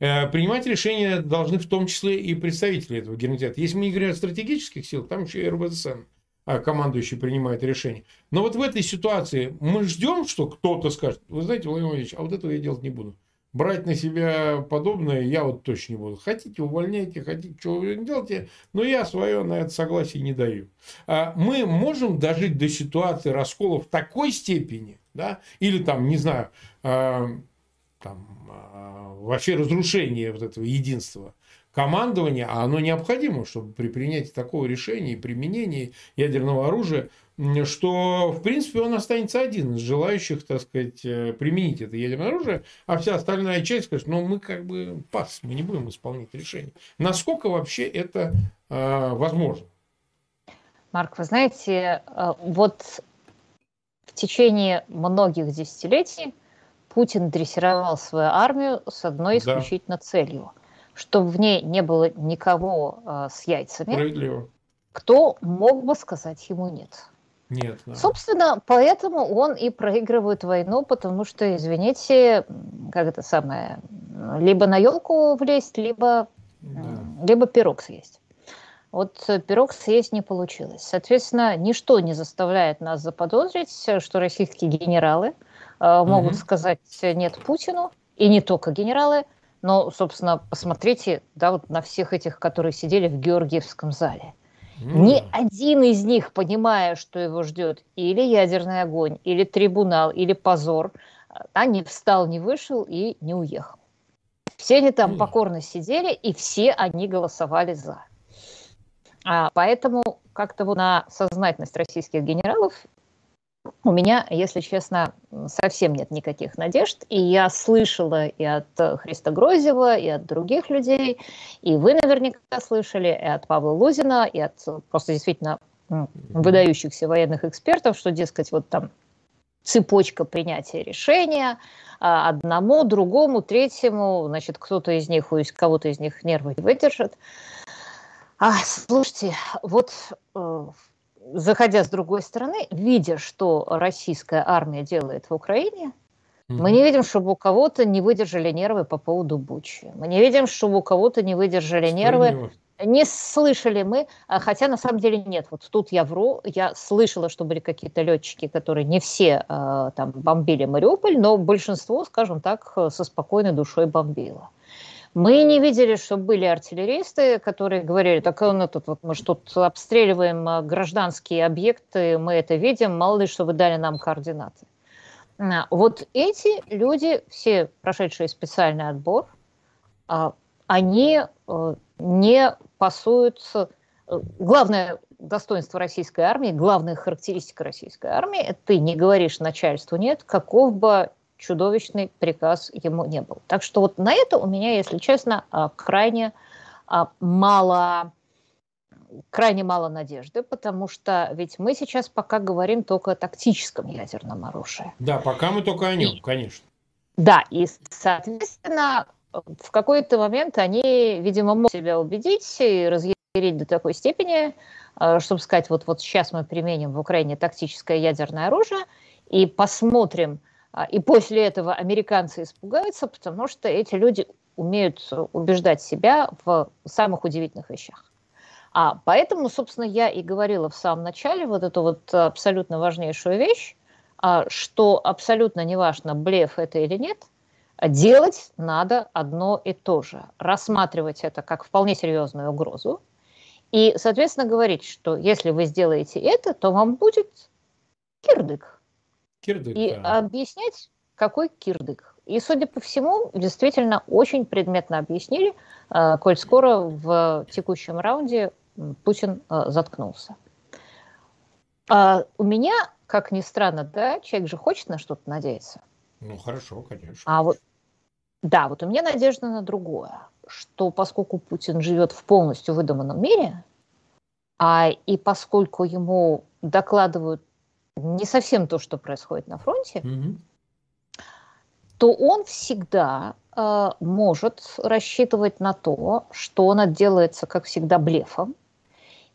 Speaker 1: Э, принимать решения должны в том числе и представители этого генералитета. Если мы не говорим о стратегических силах, там еще и РВСН а командующий принимает решение. Но вот в этой ситуации мы ждем, что кто-то скажет, вы знаете, Владимир Владимирович, а вот этого я делать не буду брать на себя подобное я вот точно не буду. Хотите, увольняйте, хотите, что вы делаете, но я свое на это согласие не даю. А мы можем дожить до ситуации раскола в такой степени, да, или там, не знаю, а, там, а, вообще разрушение вот этого единства командования, а оно необходимо, чтобы при принятии такого решения и применении ядерного оружия что, в принципе, он останется один из желающих, так сказать, э, применить это ядерное оружие, а вся остальная часть скажет, ну, мы как бы пас, мы не будем исполнять решение. Насколько вообще это э, возможно?
Speaker 2: Марк, вы знаете, э, вот в течение многих десятилетий Путин дрессировал свою армию с одной исключительно да. целью, чтобы в ней не было никого э, с яйцами, Справедливо. кто мог бы сказать ему нет. Нет. Да. Собственно, поэтому он и проигрывает войну, потому что, извините, как это самое, либо на елку влезть, либо, да. либо пирог съесть. Вот пирог съесть не получилось. Соответственно, ничто не заставляет нас заподозрить, что российские генералы э, могут угу. сказать нет Путину, и не только генералы, но, собственно, посмотрите да, вот на всех этих, которые сидели в Георгиевском зале. Mm. Ни один из них, понимая, что его ждет или ядерный огонь, или трибунал, или позор, а не встал, не вышел и не уехал. Все они там mm. покорно сидели, и все они голосовали за. А, поэтому как-то вот на сознательность российских генералов у меня, если честно, совсем нет никаких надежд. И я слышала и от Христа Грозева, и от других людей, и вы наверняка слышали, и от Павла Лузина, и от просто действительно выдающихся военных экспертов, что, дескать, вот там цепочка принятия решения а, одному, другому, третьему, значит, кто-то из них, у кого-то из них нервы выдержит. А, слушайте, вот э, заходя с другой стороны, видя, что российская армия делает в Украине, mm-hmm. мы не видим, чтобы у кого-то не выдержали нервы по поводу Бучи. Мы не видим, чтобы у кого-то не выдержали нервы. Не слышали мы, а, хотя на самом деле нет. Вот тут я вру. Я слышала, что были какие-то летчики, которые не все э, там бомбили Мариуполь, но большинство, скажем так, со спокойной душой бомбило. Мы не видели, что были артиллеристы, которые говорили, так ну, тут, вот, мы же тут обстреливаем а, гражданские объекты, мы это видим, мало ли, что вы дали нам координаты. А, вот эти люди, все прошедшие специальный отбор, а, они э, не пасуются главное достоинство российской армии, главная характеристика российской армии, ты не говоришь начальству нет, каков бы чудовищный приказ ему не был. Так что вот на это у меня, если честно, а, крайне а, мало крайне мало надежды, потому что ведь мы сейчас пока говорим только о тактическом ядерном оружии.
Speaker 1: Да, пока мы только о нем, и, конечно.
Speaker 2: Да, и, соответственно, в какой-то момент они, видимо, могут себя убедить и разъярить до такой степени, а, чтобы сказать, вот, вот сейчас мы применим в Украине тактическое ядерное оружие и посмотрим, и после этого американцы испугаются, потому что эти люди умеют убеждать себя в самых удивительных вещах. А поэтому, собственно, я и говорила в самом начале вот эту вот абсолютно важнейшую вещь, а, что абсолютно неважно, блеф это или нет, делать надо одно и то же. Рассматривать это как вполне серьезную угрозу. И, соответственно, говорить, что если вы сделаете это, то вам будет кирдык. Кирдык, и да. объяснять, какой кирдык. И, судя по всему, действительно очень предметно объяснили, э, коль скоро в текущем раунде Путин э, заткнулся. А у меня, как ни странно, да, человек же хочет на что-то надеяться.
Speaker 1: Ну, хорошо, конечно.
Speaker 2: А вот, да, вот у меня надежда на другое, что поскольку Путин живет в полностью выдуманном мире, а и поскольку ему докладывают не совсем то, что происходит на фронте, mm-hmm. то он всегда э, может рассчитывать на то, что он отделается, как всегда, блефом,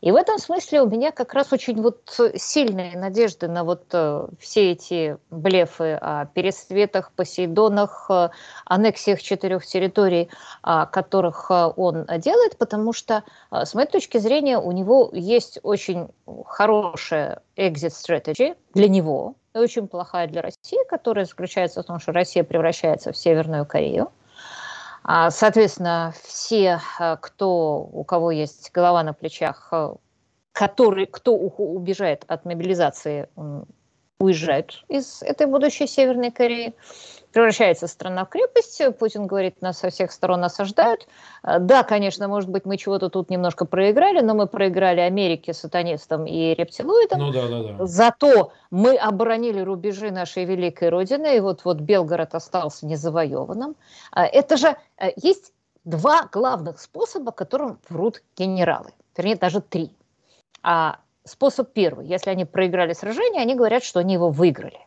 Speaker 2: и в этом смысле у меня как раз очень вот сильные надежды на вот э, все эти блефы о пересветах, Посейдонах, э, аннексиях четырех территорий, о которых э, он делает, потому что, с моей точки зрения, у него есть очень хорошая exit strategy для него, и очень плохая для России, которая заключается в том, что Россия превращается в Северную Корею. А, соответственно, все, э, кто, у кого есть голова на плечах, э, который, кто убежает от мобилизации, уезжают из этой будущей Северной Кореи превращается страна в крепость, Путин говорит, нас со всех сторон осаждают. А, да, конечно, может быть, мы чего-то тут немножко проиграли, но мы проиграли Америке, сатанистам и рептилоидам. Ну, да, да, да. Зато мы оборонили рубежи нашей великой Родины, и вот, вот Белгород остался незавоеванным. А, это же э, есть два главных способа, которым врут генералы. Вернее, даже три. А способ первый. Если они проиграли сражение, они говорят, что они его выиграли.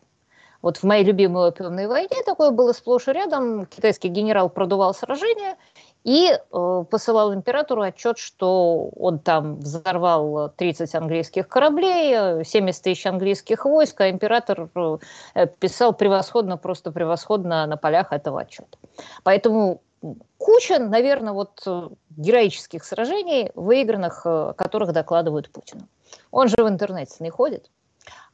Speaker 2: Вот в моей любимой опиумной войне такое было сплошь и рядом. Китайский генерал продувал сражение и э, посылал императору отчет, что он там взорвал 30 английских кораблей, 70 тысяч английских войск, а император э, писал превосходно, просто превосходно на полях этого отчета. Поэтому куча, наверное, вот э, героических сражений, выигранных, э, которых докладывают Путину. Он же в интернете не ходит.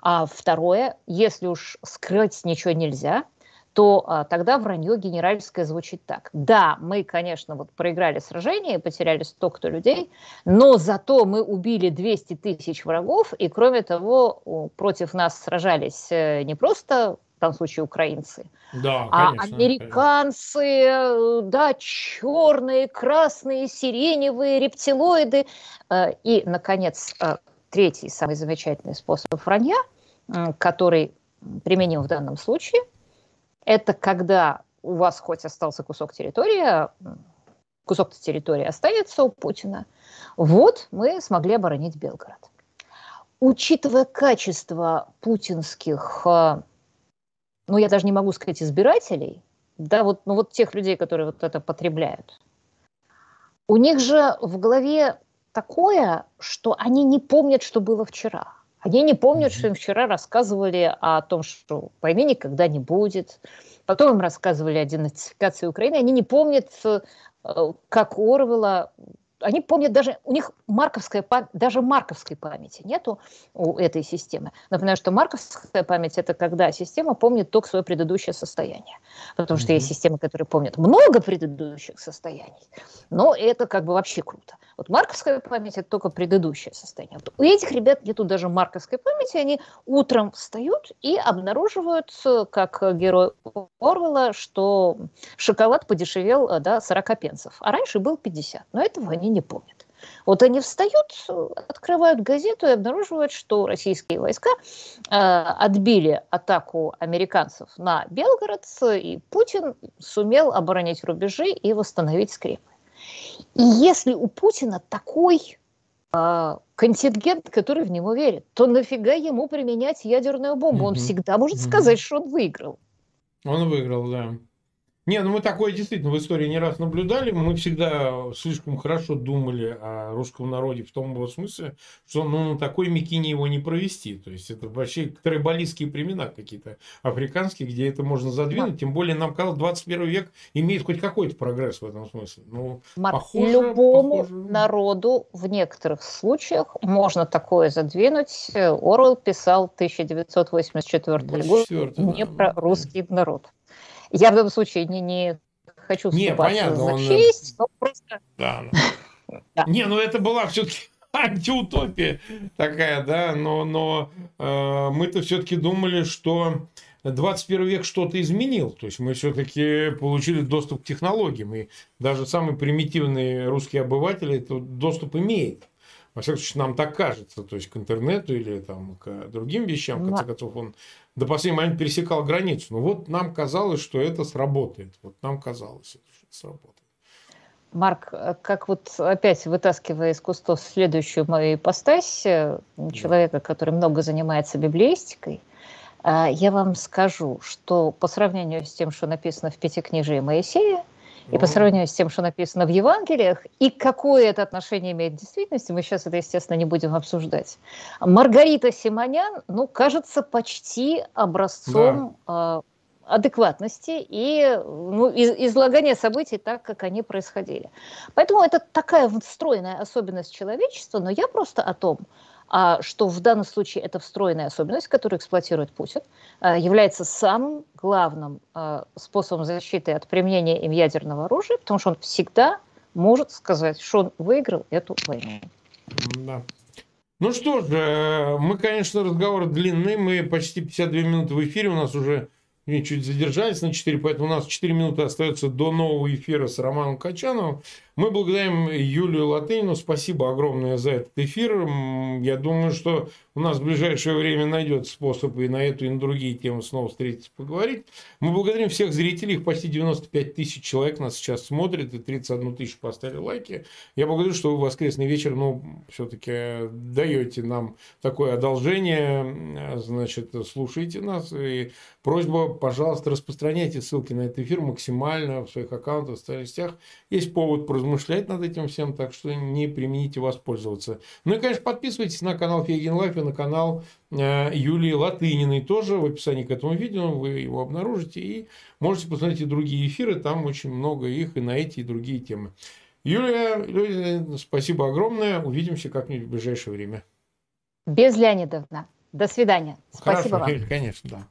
Speaker 2: А второе, если уж скрыть ничего нельзя, то а, тогда вранье генеральское звучит так. Да, мы, конечно, вот проиграли сражение и потеряли столько-то людей, но зато мы убили 200 тысяч врагов, и кроме того, против нас сражались э, не просто в том случае украинцы, да, а конечно, американцы, конечно. да, черные, красные, сиреневые, рептилоиды. Э, и, наконец, э, третий самый замечательный способ вранья – который применим в данном случае, это когда у вас хоть остался кусок территории, а, кусок территории останется у Путина, вот мы смогли оборонить Белгород. Учитывая качество путинских, а, ну я даже не могу сказать избирателей, да, вот, ну вот тех людей, которые вот это потребляют, у них же в голове такое, что они не помнят, что было вчера. Они не помнят, что им вчера рассказывали о том, что войны никогда не будет. Потом им рассказывали о денацификации Украины. Они не помнят, э, как Орвела они помнят даже, у них марковская даже марковской памяти нету у этой системы. Напоминаю, что марковская память это когда система помнит только свое предыдущее состояние. Потому что mm-hmm. есть системы, которые помнят много предыдущих состояний, но это как бы вообще круто. Вот марковская память это только предыдущее состояние. Вот у этих ребят нету даже марковской памяти, они утром встают и обнаруживают, как герой Орвела, что шоколад подешевел до 40 пенсов, а раньше был 50. Но этого они не помнят. Вот они встают, открывают газету и обнаруживают, что российские войска э, отбили атаку американцев на Белгород, и Путин сумел оборонить рубежи и восстановить скрепы. И если у Путина такой э, контингент, который в него верит, то нафига ему применять ядерную бомбу? Он всегда может сказать, что он выиграл.
Speaker 1: Он выиграл, да. Не, ну мы такое действительно в истории не раз наблюдали. Мы всегда слишком хорошо думали о русском народе в том его смысле, что ну, на такой микине его не провести. То есть это вообще трибалистские племена какие-то африканские, где это можно задвинуть. Тем более нам казалось, 21 век имеет хоть какой-то прогресс в этом смысле. Ну,
Speaker 2: Марк, похоже, любому похоже... народу в некоторых случаях можно такое задвинуть. Орвел писал 1984 год не да. про русский народ. Я в данном случае не, не хочу
Speaker 1: не, понятно, за он... Э, честь, но просто... Да, да. Не, ну это была все-таки антиутопия такая, да, но, но э, мы-то все-таки думали, что 21 век что-то изменил. То есть мы все-таки получили доступ к технологиям. И даже самый примитивный русский обыватель этот доступ имеет. Во всяком случае, нам так кажется. То есть к интернету или там, к другим вещам, в конце концов, он до последнего момента пересекал границу. Но вот нам казалось, что это сработает. Вот нам казалось, что это сработает.
Speaker 2: Марк, как вот опять вытаскивая из кустов следующую мою ипостась, э, человека, который много занимается библеистикой, э, я вам скажу, что по сравнению с тем, что написано в Пятикнижии Моисея, и по сравнению с тем, что написано в Евангелиях, и какое это отношение имеет в действительности, мы сейчас это, естественно, не будем обсуждать. Маргарита Симонян, ну, кажется почти образцом да. э, адекватности и ну, из, излагания событий так, как они происходили. Поэтому это такая встроенная особенность человечества, но я просто о том, а что в данном случае эта встроенная особенность, которую эксплуатирует Путин, а, является самым главным а, способом защиты от применения им ядерного оружия, потому что он всегда может сказать, что он выиграл эту войну.
Speaker 1: Да. Ну что ж, э, мы, конечно, разговор длинный, мы почти 52 минуты в эфире, у нас уже чуть задержались на 4, поэтому у нас 4 минуты остается до нового эфира с Романом Качановым. Мы благодарим Юлию Латынину. Спасибо огромное за этот эфир. Я думаю, что у нас в ближайшее время найдет способ и на эту, и на другие темы снова встретиться, поговорить. Мы благодарим всех зрителей. Их почти 95 тысяч человек нас сейчас смотрит, и 31 тысячу поставили лайки. Я благодарю, что вы в воскресный вечер, ну, все-таки даете нам такое одолжение. Значит, слушайте нас. И просьба, пожалуйста, распространяйте ссылки на этот эфир максимально в своих аккаунтах, в социальных сетях. Есть повод размышлять над этим всем, так что не преминьте воспользоваться. Ну и, конечно, подписывайтесь на канал Фейгин Live и на канал э, Юлии Латыниной тоже в описании к этому видео, вы его обнаружите и можете посмотреть и другие эфиры, там очень много их и на эти и другие темы. Юлия, спасибо огромное, увидимся как-нибудь в ближайшее время.
Speaker 2: Без Леонидовна. До свидания.
Speaker 1: Спасибо Хорошо, вам. Конечно, да.